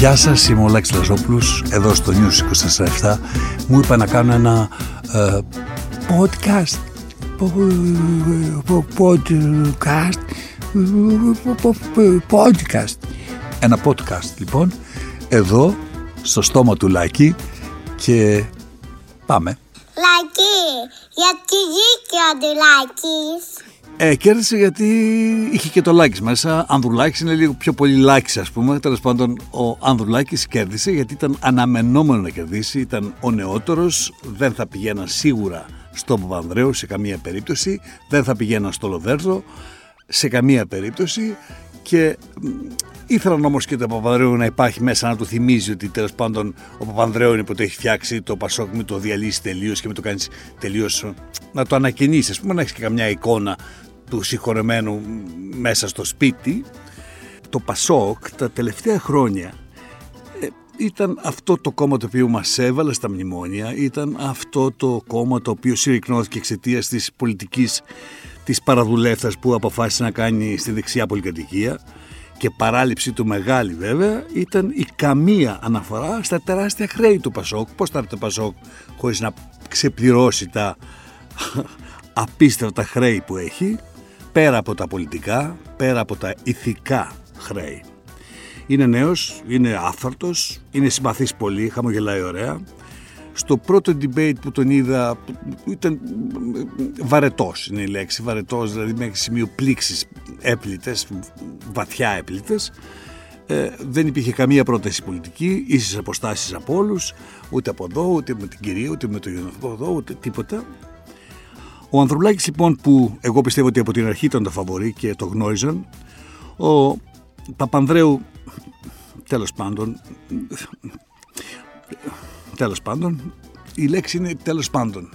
Γεια σας, είμαι ο Λάκης Λαζόπουλος, εδώ στο News 24 Μου είπα να κάνω ένα ε, podcast, podcast, podcast, ένα podcast λοιπόν, εδώ στο στόμα του Λάκη και πάμε. Λάκη, γιατί βγήκε ο Αντουλάκης. Ε, κέρδισε γιατί είχε και το Λάκης μέσα. Ανδρουλάκης είναι λίγο πιο πολύ Λάκης ας πούμε. Τέλος πάντων ο Ανδρουλάκης κέρδισε γιατί ήταν αναμενόμενο να κερδίσει. Ήταν ο νεότερος, δεν θα πηγαίναν σίγουρα στον Παπανδρέου σε καμία περίπτωση. Δεν θα πηγαίναν στο Λοδέρδο σε καμία περίπτωση. Και ήθελαν όμως και το Παπανδρέου να υπάρχει μέσα να του θυμίζει ότι τέλος πάντων ο Παπανδρέου είναι που το έχει φτιάξει το Πασόκ, μην το διαλύσεις τελείως και με το κάνεις τελείως να το ανακαινήσεις. Α πούμε, να έχεις και καμιά εικόνα του συγχωρεμένου μέσα στο σπίτι. Το Πασόκ τα τελευταία χρόνια ε, ήταν αυτό το κόμμα το οποίο μας έβαλε στα μνημόνια, ήταν αυτό το κόμμα το οποίο συρρυκνώθηκε εξαιτίας της πολιτικής της παραδουλεύθας που αποφάσισε να κάνει στη δεξιά πολυκατοικία και παράληψη του μεγάλη βέβαια ήταν η καμία αναφορά στα τεράστια χρέη του Πασόκ. Πώς θα έρθει το Πασόκ χωρίς να ξεπληρώσει τα απίστευτα χρέη που έχει πέρα από τα πολιτικά, πέρα από τα ηθικά χρέη. Είναι νέος, είναι άφθαρτος, είναι συμπαθής πολύ, χαμογελάει ωραία. Στο πρώτο debate που τον είδα ήταν βαρετός είναι η λέξη, βαρετός δηλαδή μέχρι σημείο πλήξης έπλητες, βαθιά έπλητες. Ε, δεν υπήρχε καμία πρόταση πολιτική, ίσες αποστάσεις από όλους, ούτε από εδώ, ούτε με την κυρία, ούτε με το εδώ, ούτε τίποτα. Ο Ανδρουλάκης λοιπόν που εγώ πιστεύω ότι από την αρχή ήταν το φαβορή και το γνώριζαν, ο Παπανδρέου τέλος πάντων, τέλος πάντων, η λέξη είναι τέλος πάντων,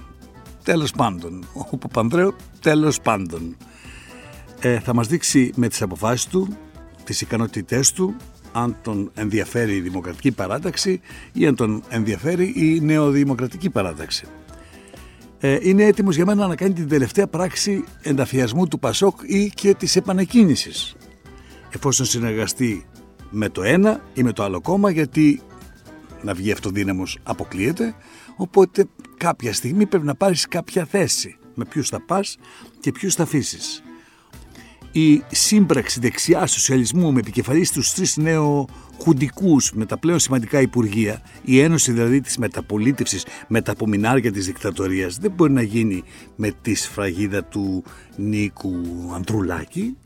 τέλος πάντων, ο Παπανδρέου τέλος πάντων. Ε, θα μας δείξει με τις αποφάσεις του, τις ικανότητές του, αν τον ενδιαφέρει η δημοκρατική παράταξη ή αν τον ενδιαφέρει η νεοδημοκρατική παράταξη. Ε, είναι έτοιμος για μένα να κάνει την τελευταία πράξη ενταφιασμού του Πασόκ ή και της επανεκκίνησης. Εφόσον συνεργαστεί με το ένα ή με το άλλο κόμμα γιατί να βγει αυτοδύναμος αποκλείεται οπότε κάποια στιγμή πρέπει να πάρεις κάποια θέση με ποιους θα πας και ποιους θα αφήσεις η σύμπραξη δεξιά σοσιαλισμού με επικεφαλής τους τρεις νέο χουντικούς με τα πλέον σημαντικά υπουργεία, η ένωση δηλαδή της μεταπολίτευσης με τα απομεινάρια της δικτατορίας δεν μπορεί να γίνει με τη σφραγίδα του Νίκου Αντρουλάκη.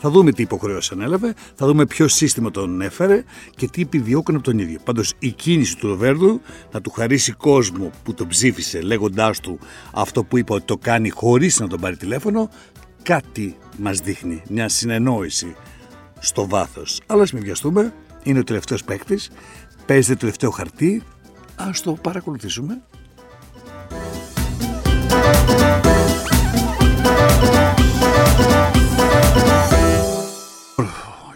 Θα δούμε τι υποχρέωση ανέλαβε, θα δούμε ποιο σύστημα τον έφερε και τι επιδιώκουν από τον ίδιο. Πάντως η κίνηση του Ροβέρδου να του χαρίσει κόσμο που τον ψήφισε λέγοντάς του αυτό που είπε ότι το κάνει χωρίς να τον πάρει τηλέφωνο, κάτι μας δείχνει, μια συνεννόηση στο βάθος. Αλλά ας μην βιαστούμε, είναι ο τελευταίος παίκτης, παίζει το τελευταίο χαρτί, ας το παρακολουθήσουμε.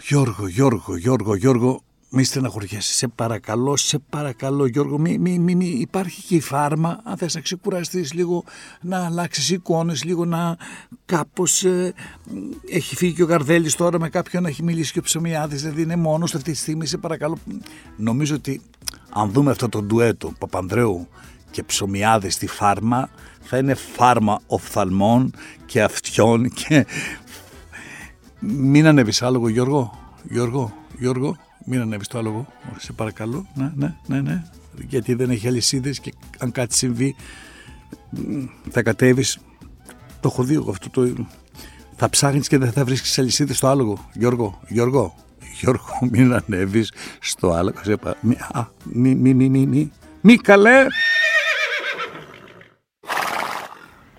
Γιώργο, Γιώργο, Γιώργο, Γιώργο, μη στεναχωριέσαι, σε παρακαλώ, σε παρακαλώ Γιώργο, μη, μη, μη, μη. υπάρχει και η φάρμα, αν θες να ξεκουραστείς λίγο, να αλλάξεις εικόνες, λίγο να κάπως, ε, έχει φύγει και ο Γαρδέλης τώρα με κάποιον να έχει μιλήσει και ο Ψωμιάδης, δηλαδή είναι μόνος αυτή τη στιγμή, σε παρακαλώ. Νομίζω ότι αν δούμε αυτό το ντουέτο Παπανδρέου και Ψωμιάδης στη φάρμα, θα είναι φάρμα οφθαλμών και αυτιών και... Μην ανέβεις άλογο Γιώργο, Γιώργο, Γιώργο. Μην ανέβεις το άλογο, σε παρακαλώ. Ναι, ναι, ναι, ναι. Γιατί δεν έχει αλυσίδες και αν κάτι συμβεί θα κατέβεις. Το έχω δει εγώ αυτό το. Θα ψάχνεις και δεν θα βρίσκεις αλυσίδες στο άλογο. Γιώργο, Γιώργο, Γιώργο, μην ανέβεις στο άλογο. Σε πα... μη, α, μη, μη, μη, μη, μη. Μη καλέ!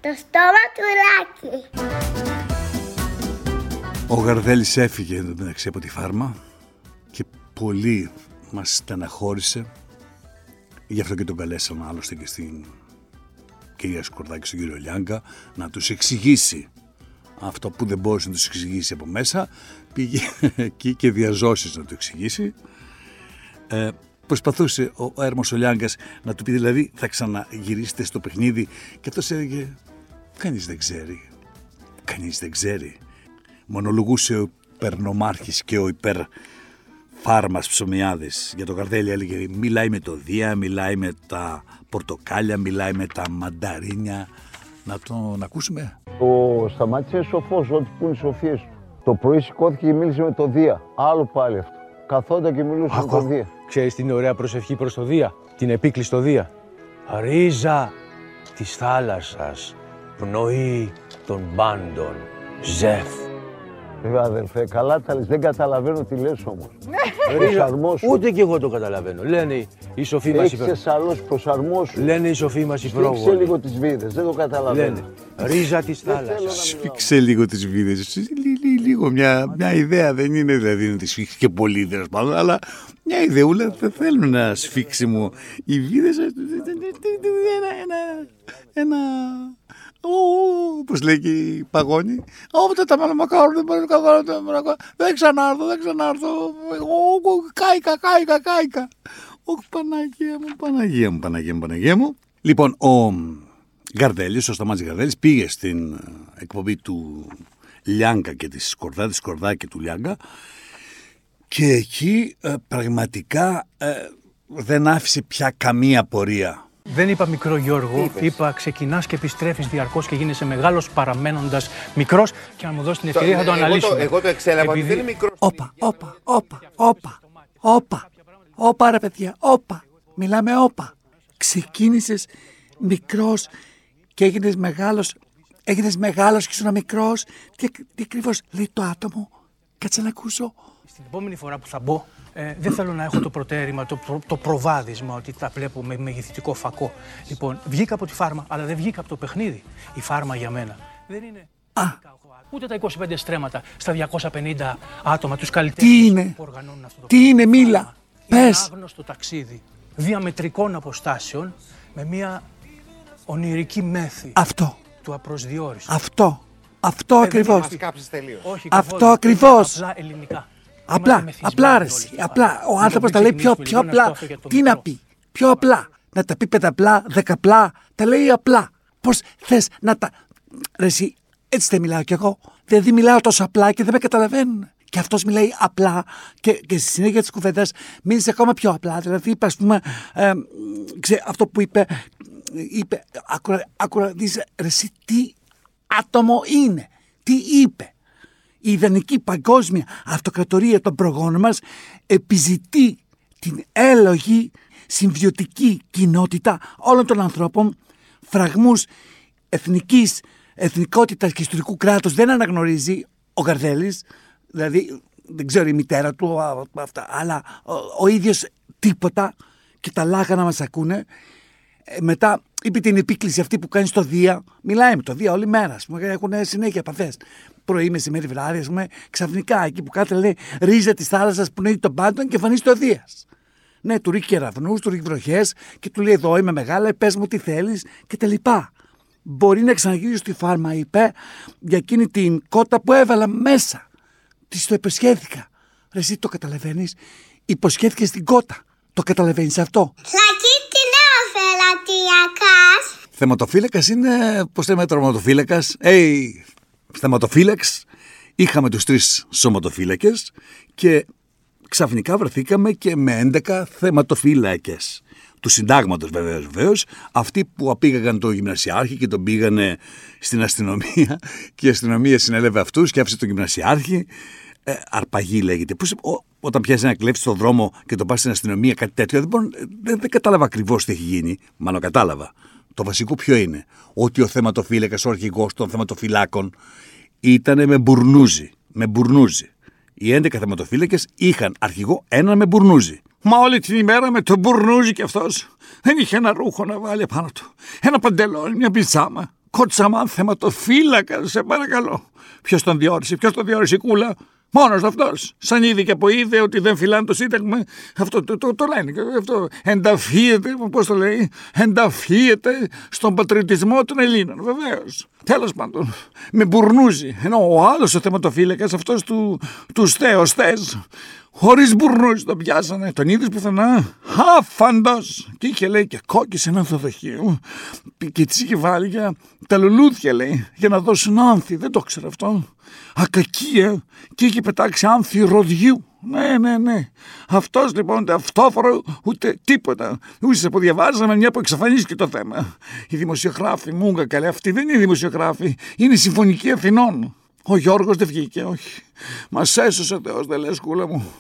Το στόμα του Λάκη. Ο Γαρδέλης έφυγε εδώ μεταξύ από τη φάρμα πολύ μας στεναχώρησε. Γι' αυτό και τον καλέσαμε άλλωστε και στην κυρία Σκορδάκη στον κύριο Λιάγκα να τους εξηγήσει αυτό που δεν μπορούσε να τους εξηγήσει από μέσα. Πήγε εκεί και διαζώσεις να του εξηγήσει. Ε, προσπαθούσε ο Έρμος ο Λιάγκας να του πει δηλαδή θα ξαναγυρίσετε στο παιχνίδι. Και αυτός έλεγε κανείς δεν ξέρει. Κανείς δεν ξέρει μονολογούσε ο υπερνομάρχης και ο υπερ Φάρμας Ψωμιάδης για το καρτέλι έλεγε μιλάει με το Δία, μιλάει με τα πορτοκάλια, μιλάει με τα μανταρίνια. Να τον ακούσουμε. Ο Σταμάτης είναι σοφός, ό,τι που είναι οι σοφίες του. Το πρωί σηκώθηκε και μίλησε με το Δία. Άλλο πάλι αυτό. Καθόταν και μιλούσε με το Δία. Ξέρεις την ωραία προσευχή προς το Δία, την επίκληση στο Δία. Ρίζα της θάλασσας, πνοή των πάντων, Ζεφ. Βέβαια αδελφέ, καλά τα λες. Δεν καταλαβαίνω τι λες όμως. Προσαρμόσου. Ούτε κι εγώ το καταλαβαίνω. Λένε οι σοφοί μας Έχεις υπερ... εσαλώς προσαρμόσου. Λένε οι σοφοί μας Σφίξε υπρόγονοι. λίγο τις βίδες. Δεν το καταλαβαίνω. Λένε ρίζα της Δεν θέλω θάλασσας. να μιλάω. Σφίξε λίγο τις βίδες. Λι- λι- Λίγο μια, μια ιδέα δεν είναι δηλαδή να τις σφίξει και πολύ τέλος πάντων, αλλά μια ιδεούλα δεν θέλουν να σφίξει μου οι βίδες. ε, Ένα, ένα, ένα, Ω, όπως λέει και η παγόνη. Όποτε τα μαλαμακάρω δεν μπορεί να καθαρώ τα μαλαμακάρω. Δεν ξανάρθω, δεν ξανάρθω. Εγώ κάηκα, κάηκα, κάηκα. Ω, Παναγία μου, Παναγία μου, Παναγία μου, Παναγία μου. Λοιπόν, ο Γκαρδέλης, ο Σταμάτης Γκαρδέλης πήγε στην ε, εκπομπή του Λιάγκα και της Σκορδά, της Σκορδά και του Λιάγκα και εκεί ε, πραγματικά ε, δεν άφησε πια καμία πορεία. Δεν είπα μικρό Γιώργο, είπα ξεκινάς και επιστρέφεις διαρκώς και γίνεσαι μεγάλος παραμένοντας μικρός. Και αν μου δώσεις την ευκαιρία θα το εγώ το- αναλύσουμε. Εγώ το εξέλαβα ότι Επειδή- δεν είναι μικρός. Όπα, όπα, όπα, όπα, όπα, όπα ρε παιδιά, όπα. Μιλάμε όπα. Ξεκίνησες μικρός και έγινες μεγάλος, έγινες μεγάλος και ήσουν μικρός. Τι, τι ακριβώς λέει το άτομο; Κάτσε να ακούσω. Στην επόμενη φορά που θα μπω, ε, δεν θέλω να έχω το προτέρημα, το, προ- το προβάδισμα ότι τα βλέπω με μεγεθυντικό φακό. Λοιπόν, βγήκα από τη φάρμα, αλλά δεν βγήκα από το παιχνίδι. Η φάρμα για μένα δεν είναι. Α. Ούτε τα 25 στρέμματα στα 250 άτομα, τους καλλιτέχνες Τι είναι; που οργανώνουν αυτό το Τι είναι, μίλα; Φάρμα. Είναι Πες. ένα άγνωστο ταξίδι διαμετρικών αποστάσεων με μια ονειρική μέθη Αυτό, του απροσδιόριστου. αυτό, αυτό Ε, δεν ακριβώς. είναι Μας κάψεις τελείως. Όχι, Αυτό καθόλου. ακριβώς. Απλά ελληνικά. Απλά, Είμαστε μεθυσμένοι απλά ρε, όλοι εσύ, και απλά. πάρα. Ο άνθρωπος Λοιπόν, τα λέει μην πιο, ξεκινήσουμε πιο λίγο, να απλά. στο για το Τι να μικρό. πει, πιο απλά. Να τα πει πενταπλά, δεκαπλά, τα λέει απλά. Πώς θες να τα. Ρε, εσύ, έτσι δεν μιλάω κι εγώ. Δηλαδή μιλάω τόσο απλά και δεν με καταλαβαίνουν. Και αυτός μιλάει απλά και, και στη συνέχεια της κουβέντας μίλησε ακόμα πιο απλά. Δηλαδή, είπε, ας πούμε, ε, ξέ, αυτό που είπε, είπε, άκουρα, άκουρα, δεις, ρε, εσύ, τι άτομο είναι, τι είπε. Η ιδανική παγκόσμια αυτοκρατορία των προγόνων μας επιζητεί την έλογη συμβιωτική κοινότητα όλων των ανθρώπων, φραγμούς εθνικής, εθνικότητας και ιστορικού κράτους δεν αναγνωρίζει ο Γαρδέλης, δηλαδή δεν ξέρω η μητέρα του, α, αυτά, αλλά ο, ο ίδιος τίποτα και τα λάχανα μας ακούνε. Ε, μετά είπε την επίκληση αυτή που κάνει στο Δία. Μιλάει με το Δία όλη μέρα. Ας πούμε, έχουν συνέχεια επαφές. Πρωί, μεσημέρι, βράδυ, ας πούμε, ξαφνικά εκεί που κάτω λέει ρίζα της θάλασσας που είναι των πάντων και εμφανίζεται ο Δίας. Ναι, του ρίχνει κεραυνούς, του ρίχνει βροχές και του λέει: Εδώ είμαι μεγάλα, πες μου τι θέλεις και τα λοιπά. Μπορεί να ξαναγυρίσει στη φάρμα, είπε, για εκείνη την κότα που έβαλα μέσα. Της το υποσχέθηκα. Ρε, εσύ το καταλαβαίνεις; Υποσχέθηκες στην κότα. Το καταλαβαίνεις αυτό; Σακί τι λέω φελατιακάς. Θεματοφύλακας είναι, πώς λέμε, τροματοφύλακα. Hey, θεματοφύλαξ. Είχαμε τους τρεις σωματοφύλακες και ξαφνικά βρεθήκαμε και με 11 θεματοφύλακες. Τους συντάγματος βεβαίω, βεβαίως. Αυτοί που απήγαγαν τον γυμνασιάρχη και τον πήγανε στην αστυνομία και η αστυνομία συνέλευε αυτούς και άφησε τον γυμνασιάρχη. Ε, αρπαγή λέγεται. Πώς, ο- όταν πιάσει ένα κλέφτη στον δρόμο και τον πας στην αστυνομία, κάτι τέτοιο, δεν, μπορώ- δεν, δεν κατάλαβα ακριβώς τι έχει γίνει. Μάλλον κατάλαβα. Το βασικό ποιο είναι; Ότι ο θεματοφύλακας, ο αρχηγός των θεματοφυλάκων, ήταν με μπουρνούζι. Με μπουρνούζι. Οι 11 θεματοφύλακες είχαν αρχηγό έναν με μπουρνούζι. Μα όλη την ημέρα με τον μπουρνούζι κι αυτός δεν είχε ένα ρούχο να βάλει πάνω του. Ένα παντελόνι, μια πιζάμα. Κότσαμαν θεματοφύλακα, σε παρακαλώ. Ποιος τον διόρισε, ποιος τον διόρισε, η κούλα. Μόνος αυτός. Σαν είδε και από είδε ότι δεν φυλάνε το Σύνταγμα. Αυτό το, το, το λένε. και Αυτό ενταφίεται, πώς το λέει, ενταφίεται στον πατριωτισμό των Ελλήνων. Βεβαίως. Τέλος πάντων, με μπουρνούζει. Ενώ ο άλλος ο θεματοφύλακας, αυτός του, του Στέο Θε, χωρίς μπουρνούζει τον πιάσανε. Τον είδες πουθενά; Άφαντο. Και είχε λέει και κόκκισε ένα ανθοδοχείο. Και τη είχε βάλει για τα λουλούδια λέει, για να δώσουν άνθη. Δεν το ξέρω αυτό. Ακακία. Και είχε πετάξει άνθη ροδιού. Ναι, ναι, ναι. Αυτός λοιπόν ούτε αυτόφορο ούτε τίποτα. Ούτε που διαβάζαμε μια που εξαφανίστηκε το θέμα. Οι δημοσιογράφοι, μούγκα καλέ, αυτοί δεν είναι δημοσιογράφοι. Είναι η Συμφωνική Αθηνών. Ο Γιώργος δεν βγήκε, όχι. Μας έσωσε ο Θεός, δεν λες κούλα μου.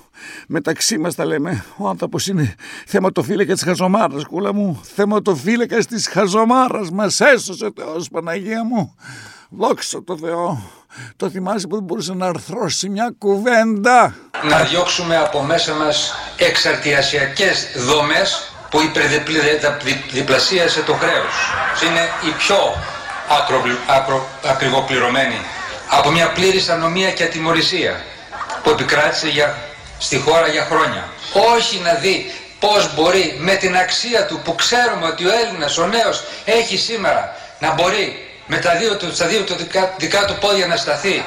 Μεταξύ μας τα λέμε. Ο άνθρωπος είναι θεματοφύλακας της χαζομάρας, κούλα μου. Θεματοφύλακας της χαζομάρας. Μας έσωσε ο Θεός, Παναγία μου. Δόξα τω Θεώ. Το θυμάσαι που δεν μπορούσε να αρθρώσει μια κουβέντα; να διώξουμε από μέσα μας εξαρτιασιακές δομές που υπερδιπλασίασε το χρέος. Είναι η πιο άκρο, άκρο, ακριβοπληρωμένη από μια πλήρης ανομία και ατιμορρησία που επικράτησε για, στη χώρα για χρόνια. Όχι να δει πώς μπορεί με την αξία του που ξέρουμε ότι ο Έλληνας, ο νέος, έχει σήμερα να μπορεί με τα δύο του, στα δύο του δικά, δικά του πόδια να σταθεί.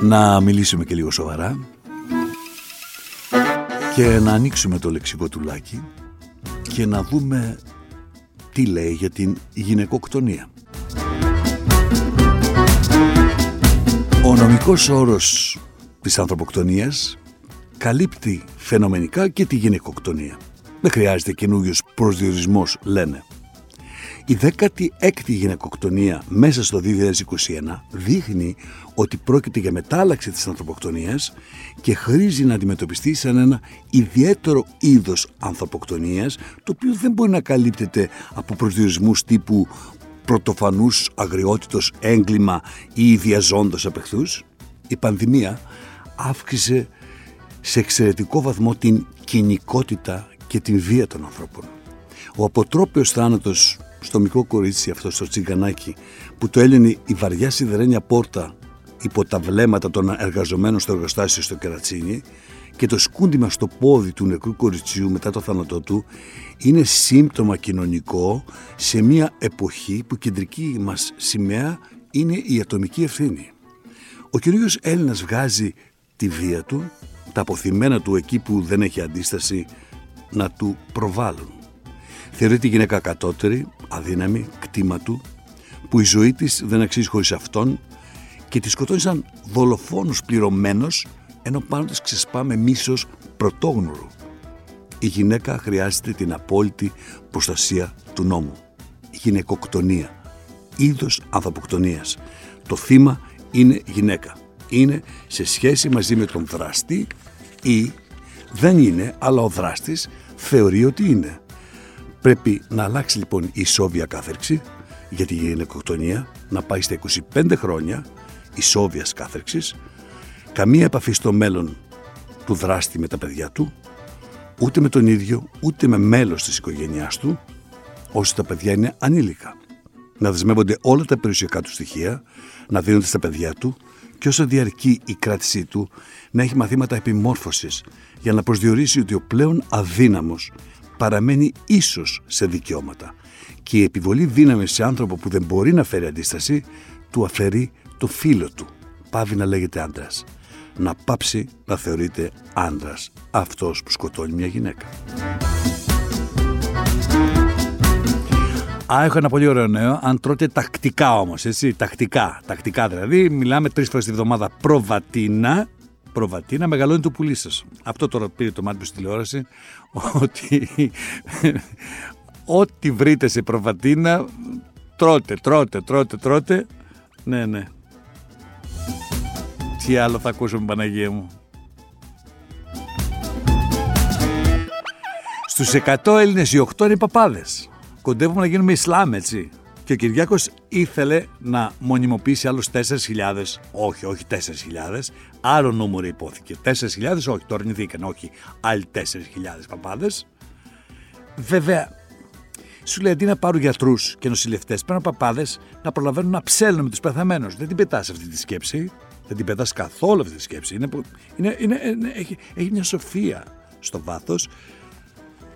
Να μιλήσουμε και λίγο σοβαρά και να ανοίξουμε το λεξικό τουλάκι και να δούμε τι λέει για την γυναικοκτονία. Ο νομικός όρος της ανθρωποκτονίας καλύπτει φαινομενικά και τη γυναικοκτονία. Δεν χρειάζεται καινούριος προσδιορισμός, λένε. Η 16η γυναικοκτονία μέσα στο 2021 δείχνει ότι πρόκειται για μετάλλαξη της ανθρωποκτονίας και χρήζει να αντιμετωπιστεί σαν ένα ιδιαίτερο είδος ανθρωποκτονίας το οποίο δεν μπορεί να καλύπτεται από προσδιορισμούς τύπου πρωτοφανούς αγριότητος έγκλημα ή διαζώντος απεχθούς. Η πανδημία αύξησε σε εξαιρετικό βαθμό την κοινικότητα και την βία των ανθρώπων. Ο αποτρόπαιος θάνατος στο μικρό κορίτσι αυτό στο τσιγκανάκι που το έλυνε η βαριά σιδερένια πόρτα υπό τα βλέμματα των εργαζομένων στο εργοστάσιο στο Κερατσίνι και το σκούντιμα στο πόδι του νεκρού κοριτσιού μετά το θάνατό του είναι σύμπτωμα κοινωνικό σε μια εποχή που κεντρική μας σημαία είναι η ατομική ευθύνη. Ο κυρίως Έλληνας βγάζει τη βία του, τα αποθυμένα του εκεί που δεν έχει αντίσταση να του προβάλλουν. Θεωρεί τη γυναίκα κατώτερη, αδύναμη, κτήμα του, που η ζωή της δεν αξίζει χωρίς αυτόν και τη σκοτώνει σαν δολοφόνος πληρωμένος ενώ πάνω της ξεσπά με μίσος πρωτόγνωρου. Η γυναίκα χρειάζεται την απόλυτη προστασία του νόμου. Η γυναικοκτονία, είδος ανθρωποκτονίας. Το θύμα είναι γυναίκα. Είναι σε σχέση μαζί με τον δράστη ή δεν είναι, αλλά ο δράστης θεωρεί ότι είναι. Πρέπει να αλλάξει λοιπόν η ισόβια κάθερξη για τη γυναικοκτονία, να πάει στα 25 χρόνια ισόβιας κάθερξης, καμία επαφή στο μέλλον του δράστη με τα παιδιά του, ούτε με τον ίδιο, ούτε με μέλος της οικογένειάς του, όσο τα παιδιά είναι ανήλικα. Να δεσμεύονται όλα τα περιουσιακά του στοιχεία, να δίνονται στα παιδιά του και όσο διαρκεί η κράτησή του, να έχει μαθήματα επιμόρφωσης για να προσδιορίσει ότι ο πλέον αδύναμος παραμένει ίσος σε δικαιώματα και η επιβολή δύναμης σε άνθρωπο που δεν μπορεί να φέρει αντίσταση του αφαιρεί το φίλο του. Πάβει να λέγεται άντρας. Να πάψει να θεωρείται άντρας αυτός που σκοτώνει μια γυναίκα. Α, έχω ένα πολύ ωραίο νέο. Αν τρώτε τακτικά όμως, έτσι. Τακτικά. Τακτικά δηλαδή. Μιλάμε τρεις φορές τη βδομάδα προβατίνα. Προβατίνα, μεγαλώνει το πουλί σας. Αυτό τώρα πήρε το μάτι μου στη τηλεόραση. Ότι. Ό,τι βρείτε σε προβατίνα, τρώτε, τρώτε, τρώτε, τρώτε. Ναι, ναι. Τι άλλο θα ακούσουμε Παναγία μου. Στους 100 Έλληνες οι 8 είναι παπάδες. Κοντεύουμε να γίνουμε Ισλάμ έτσι. Και ο Κυριάκος ήθελε να μονιμοποιήσει άλλους 4.000, όχι, όχι 4.000, άλλο νούμερο υπόθηκε. 4.000, όχι, το αρνηθήκαν, όχι, άλλοι 4.000 παπάδες. Βέβαια, σου λέει αντί να πάρουν γιατρούς και νοσηλευτές, παίρνουν παπάδες να προλαβαίνουν να ψέλνουν με τους πεθαμένους. Δεν την πετάς αυτή τη σκέψη. Δεν την πετάς καθόλου αυτή τη σκέψη. Είναι, είναι, είναι, είναι έχει, έχει μια σοφία στο βάθος.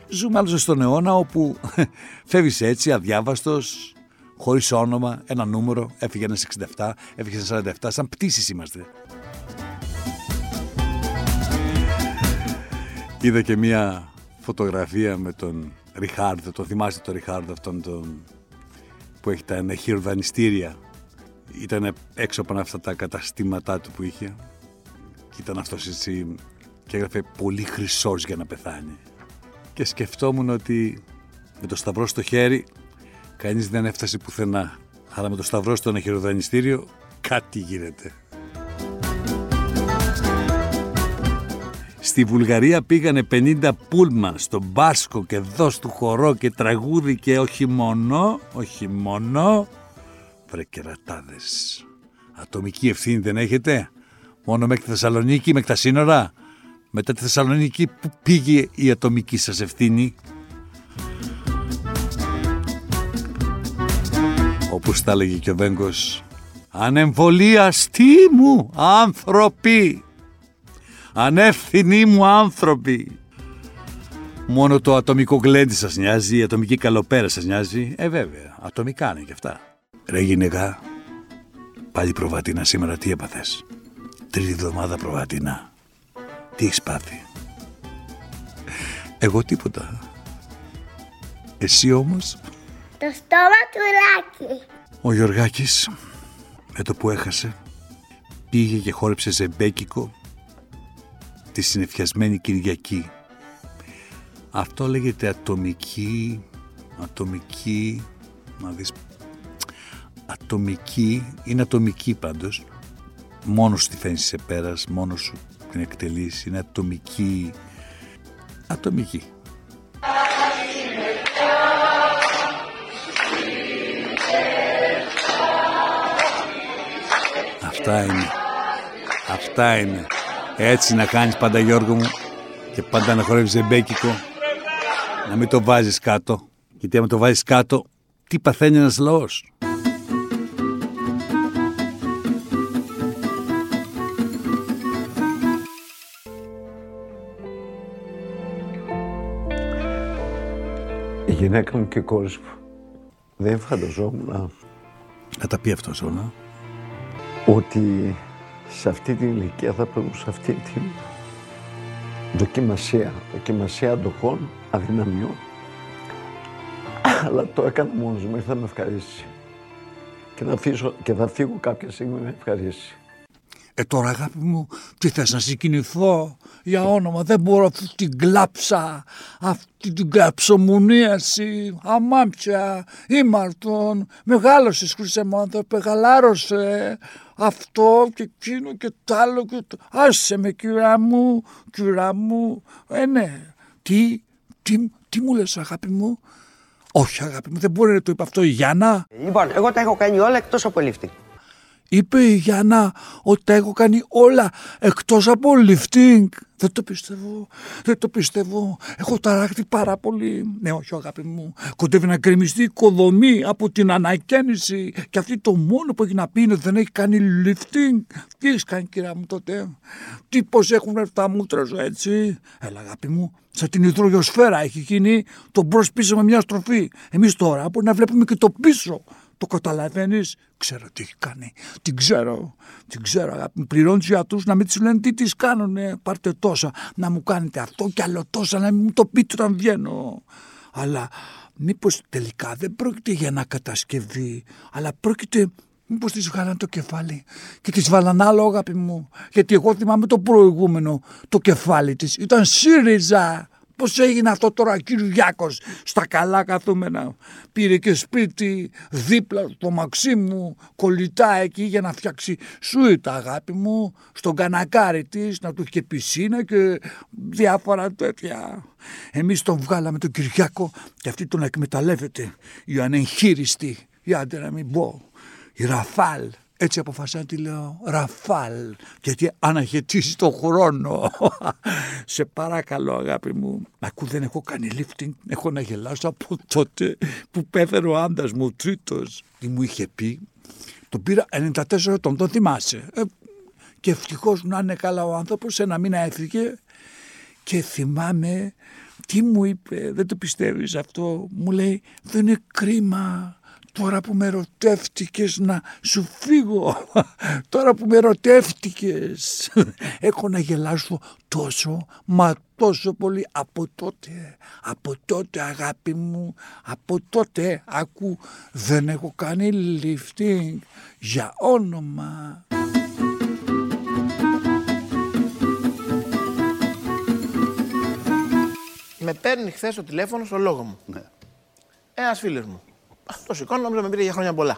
Ζούμε άλλωστε στον αιώνα όπου φεύγεις έτσι αδιάβαστος, χωρίς όνομα, ένα νούμερο, έφυγε ένας 67, έφυγε ένα 47, σαν πτήσεις είμαστε. Είδα και μια φωτογραφία με τον Ριχάρδο, το θυμάστε τον Ριχάρδο αυτόν τον που έχει τα ενεχείρου δανειστήρια ήταν έξω από αυτά τα καταστήματά του που είχε. Και ήταν αυτός έτσι και έγραφε πολύ χρυσός για να πεθάνει και σκεφτόμουν ότι με το σταυρό στο χέρι κανείς δεν έφτασε πουθενά αλλά με το σταυρό στο αχυροδανιστήριο κάτι γίνεται. Στη Βουλγαρία πήγανε 50 πούλμαν στον Μπάσκο και δώσ' του χορό και τραγούδι και όχι μόνο, όχι μόνο, βρε κερατάδες. Ατομική ευθύνη δεν έχετε, μόνο μέχρι τη Θεσσαλονίκη, μέχρι τα σύνορα; Μετά τη Θεσσαλονίκη που πήγε η ατομική σας ευθύνη; Όπως τα έλεγε και ο Βέγκος, ανεμβολίαστοί μου άνθρωποι Ανεύθυνοι μου άνθρωποι. Μόνο το ατομικό γλέντι σας νοιάζει, η ατομική καλοπέρα σας νοιάζει. Ε, βέβαια, ατομικά είναι και αυτά. Ρε γυναικά, πάλι προβατίνα σήμερα τι έπαθες; Τρίτη εβδομάδα προβατίνα. Τι έχεις πάθει; Εγώ τίποτα. Εσύ όμως; Το στόμα του Λάκη. Ο Γιωργάκης, με το που έχασε, πήγε και χόρεψε ζεμπέκικο τη συνεφιασμένη Κυριακή. Αυτό λέγεται ατομική, ατομική, να δεις, ατομική, είναι ατομική πάντως. Μόνος σου τη φαίνεις σε πέρας, μόνος σου την εκτελείς, είναι ατομική, ατομική. Αυτά είναι. Αυτά είναι. Έτσι να κάνεις πάντα Γιώργο μου και πάντα να χορεύεις ζεμπέκικο. Να μην το βάζεις κάτω. Γιατί άμα το βάζεις κάτω, τι παθαίνει ένας λαός; Γυναίκα μου και η κόρη μου δεν φανταζόμουν Να τα πει αυτός όλα. ότι σε αυτή την ηλικία θα πρέπει σε αυτή την δοκιμασία, δοκιμασία αντοχών, αδυναμιών. Αλλά το έκανα μόνος μου, ήρθα να με ευχαρίσει. Και θα, αφήσω, και θα φύγω κάποια στιγμή με ευχαρίσει. Ε τώρα αγάπη μου, τι θες να συγκινηθώ; Για όνομα, δεν μπορώ αυτή την κλάψα, αυτή την κλαψομουνίαση, αμάμψια, ήμαρτον, μεγάλωσες χρυσέ μου άνθρωπε, γαλάρωσε, αυτό και εκείνο και το άλλο και το... Άσε με κυρά μου, κυρά μου, ε ναι, τι, τι, τι μου λες αγάπη μου, όχι αγάπη μου, δεν μπορεί να το είπε αυτό η Γιάννα. Λοιπόν, εγώ τα έχω κάνει όλα εκτός από lifting. Είπε η Γιάννα ότι τα έχω κάνει όλα εκτός από lifting. Δεν το πιστεύω, δεν το πιστεύω. Έχω ταράχτη πάρα πολύ. Ναι, όχι αγάπη μου. Κοντεύει να κρεμιστεί η οικοδομή από την ανακαίνιση. Και αυτή το μόνο που έχει να πει είναι ότι δεν έχει κάνει lifting. Τι έχεις κάνει κυρία μου τότε; Τι πως έχουν έρθει τα μούτρα σου έτσι. Έλα αγάπη μου, σαν την υδρογειοσφαίρα έχει γίνει το μπρος πίσω με μια στροφή. Εμείς τώρα μπορεί να βλέπουμε και το πίσω. Το καταλαβαίνεις, ξέρω τι έχει κάνει. Την ξέρω. Την ξέρω, αγάπη μου. Πληρώνεις τους γιατρού να μην του λένε τι τι κάνουνε. Πάρτε τόσα. Να μου κάνετε αυτό και άλλο τόσα. Να μην μου το πείτε όταν βγαίνω. Αλλά μήπως τελικά δεν πρόκειται για ένα κατασκευή, αλλά πρόκειται. Μήπως της βγάλαν το κεφάλι και της βάλαν άλλο αγάπη μου. Γιατί εγώ θυμάμαι το προηγούμενο. Το κεφάλι της ήταν ΣΥΡΙΖΑ. Πώς έγινε αυτό τώρα ο Κυριάκος στα καλά καθούμενα. Πήρε και σπίτι δίπλα στο Μαξίμου, κολλητά εκεί για να φτιάξει σούιτα αγάπη μου, στον κανακάρι της, να του είχε πισίνα και διάφορα τέτοια. Εμείς τον βγάλαμε τον Κυριάκο και αυτή τον εκμεταλλεύεται. Η ανεγχείριστη, για άντε να μην πω, η Ραφάλ. Έτσι αποφάσισα να τη λέω Ραφάλ, γιατί αναχαιτήσει τον χρόνο. Σε παρακαλώ αγάπη μου. Ακού δεν έχω κάνει lifting, έχω να γελάσω από τότε που πέθανε ο άντρας μου, ο τρίτος. Τι μου είχε πει, τον πήρα 94 ετών, τον θυμάσαι. Ε, και ευτυχώς να είναι καλά ο άνθρωπος, ένα μήνα έφυγε και θυμάμαι τι μου είπε, δεν το πιστεύεις αυτό, μου λέει δεν είναι κρίμα τώρα που με ρωτεύτηκες να σου φύγω, τώρα που με ρωτεύτηκες, έχω να γελάσω τόσο, μα τόσο πολύ από τότε, από τότε αγάπη μου, από τότε ακού δεν έχω κάνει lifting για όνομα. Με παίρνει χθες το τηλέφωνο στο λόγο μου. Ναι. Ένας φίλος μου. Α, Το σηκώνω, νομίζω με πήρε για χρόνια πολλά.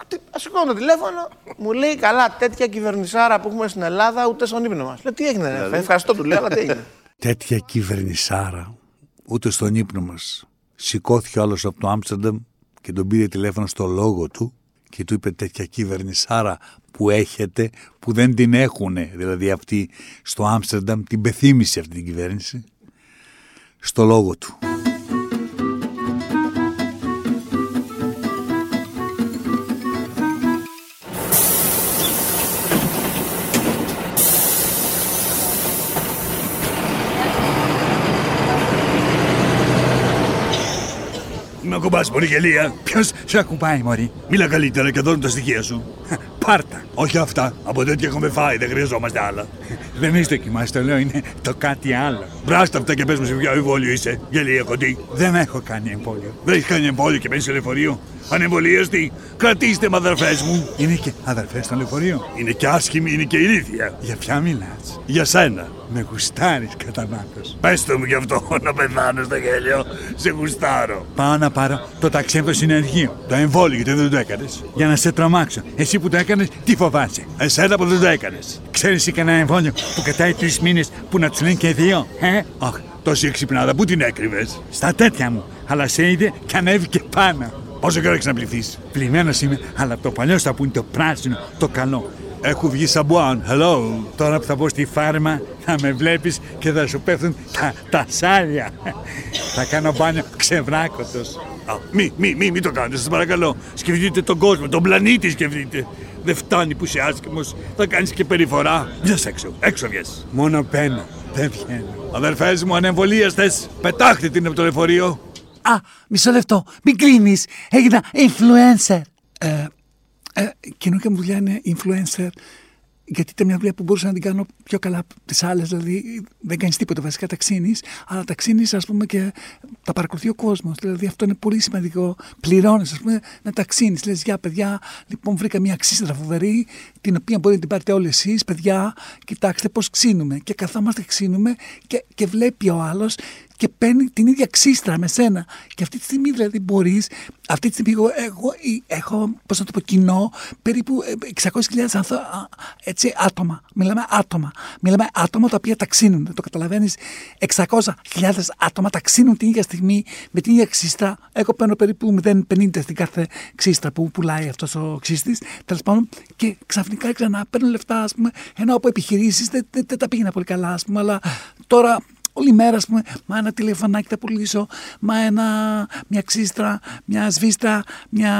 Χτι- Σηκώνω το τηλέφωνο, μου λέει καλά, τέτοια κυβερνησάρα που έχουμε στην Ελλάδα, ούτε στον ύπνο μας. Λέω τι έγινε, Δηλαδή; ρε, ευχαριστώ, του λέω, αλλά τι έγινε. Τέτοια κυβερνησάρα, ούτε στον ύπνο μας. Σηκώθηκε ο άλλος από το Άμστερνταμ και τον πήρε τηλέφωνο στο λόγο του και του είπε τέτοια κυβερνησάρα που έχετε, που δεν την έχουνε. Δηλαδή αυτοί στο Άμστερνταμ την πεθύμησε αυτή την κυβέρνηση. Στο λόγο του. Με ακουμπάς πολύ γελία. Ποιος σε ακουμπάει μωρή; Μίλα καλύτερα και δώνω τα στοιχεία σου. Πάρτα. Όχι αυτά. Από τέτοια έχουμε φάει. Δεν χρειαζόμαστε άλλα. Δεν είσαι δοκιμάσει, το λέω. Είναι το κάτι άλλο. Μπράστα αυτά και πες μου σε ποιο εμβόλιο είσαι. Γελία κοντή. Δεν έχω κάνει εμβόλιο. Δεν έχεις κάνει εμβόλιο και μπαίνει σε λεωφορείο. Ανεμβολίαστη. Κρατήστε με αδερφές μου. Είναι και αδερφές στο λεωφορείο. Είναι και άσχημη, είναι και ηλίθια. Για ποια μιλάς; Για σένα. Με γουστάρεις κατά βάθος. Πες το μου γι' αυτό να πεθάνω στο γέλιο. Σε γουστάρω. Πάω να πάρω το ταξί από το συνεργείο. Το εμβόλιο γιατί δεν το έκανες. Για να σε τρομάξω. Εσύ που το έκανες, τι φοβάσαι; Εσένα που δεν το έκανες. Ξέρεις εσύ κανένα εμβόλιο που κατάει τρεις μήνες που να τους λένε και δύο. Ε, αχ, τόση εξυπνάδα, πού την έκρυβες. Στα τέτοια μου. Αλλά σε είδε και ανέβηκε πάνω. Πόσο καιρό έχεις να πληθείς; Πλημμένος είμαι, αλλά από το παλιό στα που είναι το πράσινο, το καλό. Έχω βγει σαμπουάν. Hello. Τώρα που θα μπω στη φάρμα θα με βλέπεις και θα σου πέφτουν τα, τα σάλια. θα κάνω μπάνιο ξεβράκωτος. Α, μη, μη, μη, μη το κάνετε, σας παρακαλώ. Σκεφτείτε τον κόσμο, τον πλανήτη σκεφτείτε. Δεν φτάνει που είσαι άσχημος, θα κάνεις και περιφορά. Βγες έξω, έξω βγες. Μόνο μπαίνω, δεν βγαίνω. Αδερφές μου, ανεμβολίαστες, πετάχτε την από το λεωφορείο. Α, μισό λεπτό. Μην κλείνεις. Έγινα influencer. Ε, ε, καινούργια μου δουλειά είναι influencer. Γιατί ήταν μια δουλειά που μπορούσα να την κάνω πιο καλά από τις άλλες. Δηλαδή, δεν κάνεις τίποτα βασικά, ταξίνεις. Αλλά ταξίνεις, ας πούμε, και τα παρακολουθεί ο κόσμος. Δηλαδή, αυτό είναι πολύ σημαντικό. Πληρώνεις, ας πούμε, να ταξίνεις. Λες, για παιδιά, λοιπόν, βρήκα μια ξύστρα φοβερή, την οποία μπορεί να την πάρετε όλοι εσείς, παιδιά. Κοιτάξτε πώς ξύνουμε. Και καθόμαστε, ξύνουμε και, και βλέπει ο άλλος και παίρνει την ίδια ξύστρα με σένα. Και αυτή τη στιγμή δηλαδή μπορείς, αυτή τη στιγμή εγώ, εγώ έχω, πώς να το πω, κοινό περίπου ε, 600.000 ανθο, α, έτσι, άτομα. Μιλάμε άτομα. Μιλάμε άτομα τα οποία ταξίνουν. Το καταλαβαίνεις. 600.000 άτομα ταξίνουν την ίδια στιγμή με την ίδια ξύστρα. Εγώ παίρνω περίπου 0,50 στην κάθε ξύστρα που πουλάει αυτός ο ξύστης. Τέλος πάντων, και ξαφνικά ξανά παίρνω λεφτά, ας πούμε, ενώ από επιχειρήσεις δεν, δεν, δεν τα πήγαινα πολύ καλά, ας πούμε, αλλά τώρα όλη μέρα, ας πούμε, μα ένα τηλεφωνάκι θα πουλήσω, μα ένα, μια ξύστρα, μια σβίστρα, μια,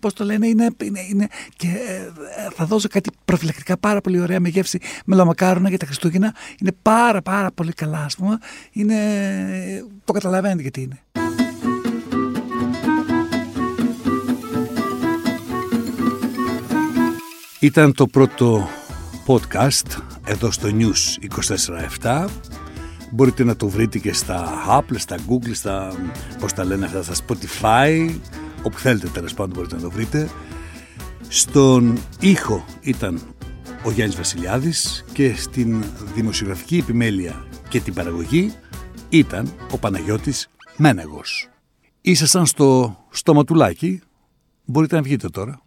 πώς το λένε, είναι, είναι, είναι και ε, θα δώσω κάτι προφυλακτικά πάρα πολύ ωραία με γεύση μελομακάρονα για τα Χριστούγεννα. Είναι πάρα πάρα πολύ καλά, ας πούμε. Είναι, το καταλαβαίνετε γιατί είναι. Ήταν το πρώτο podcast εδώ στο News 24-7 Μπορείτε να το βρείτε και στα Apple, στα Google, στα, πώς τα λένε αυτά, στα Spotify, όπου θέλετε τέλος πάντων μπορείτε να το βρείτε. Στον ήχο ήταν ο Γιάννης Βασιλιάδης και στην δημοσιογραφική επιμέλεια και την παραγωγή ήταν ο Παναγιώτης Μένεγος. Ήσασταν στο στοματουλάκι, μπορείτε να βγείτε τώρα.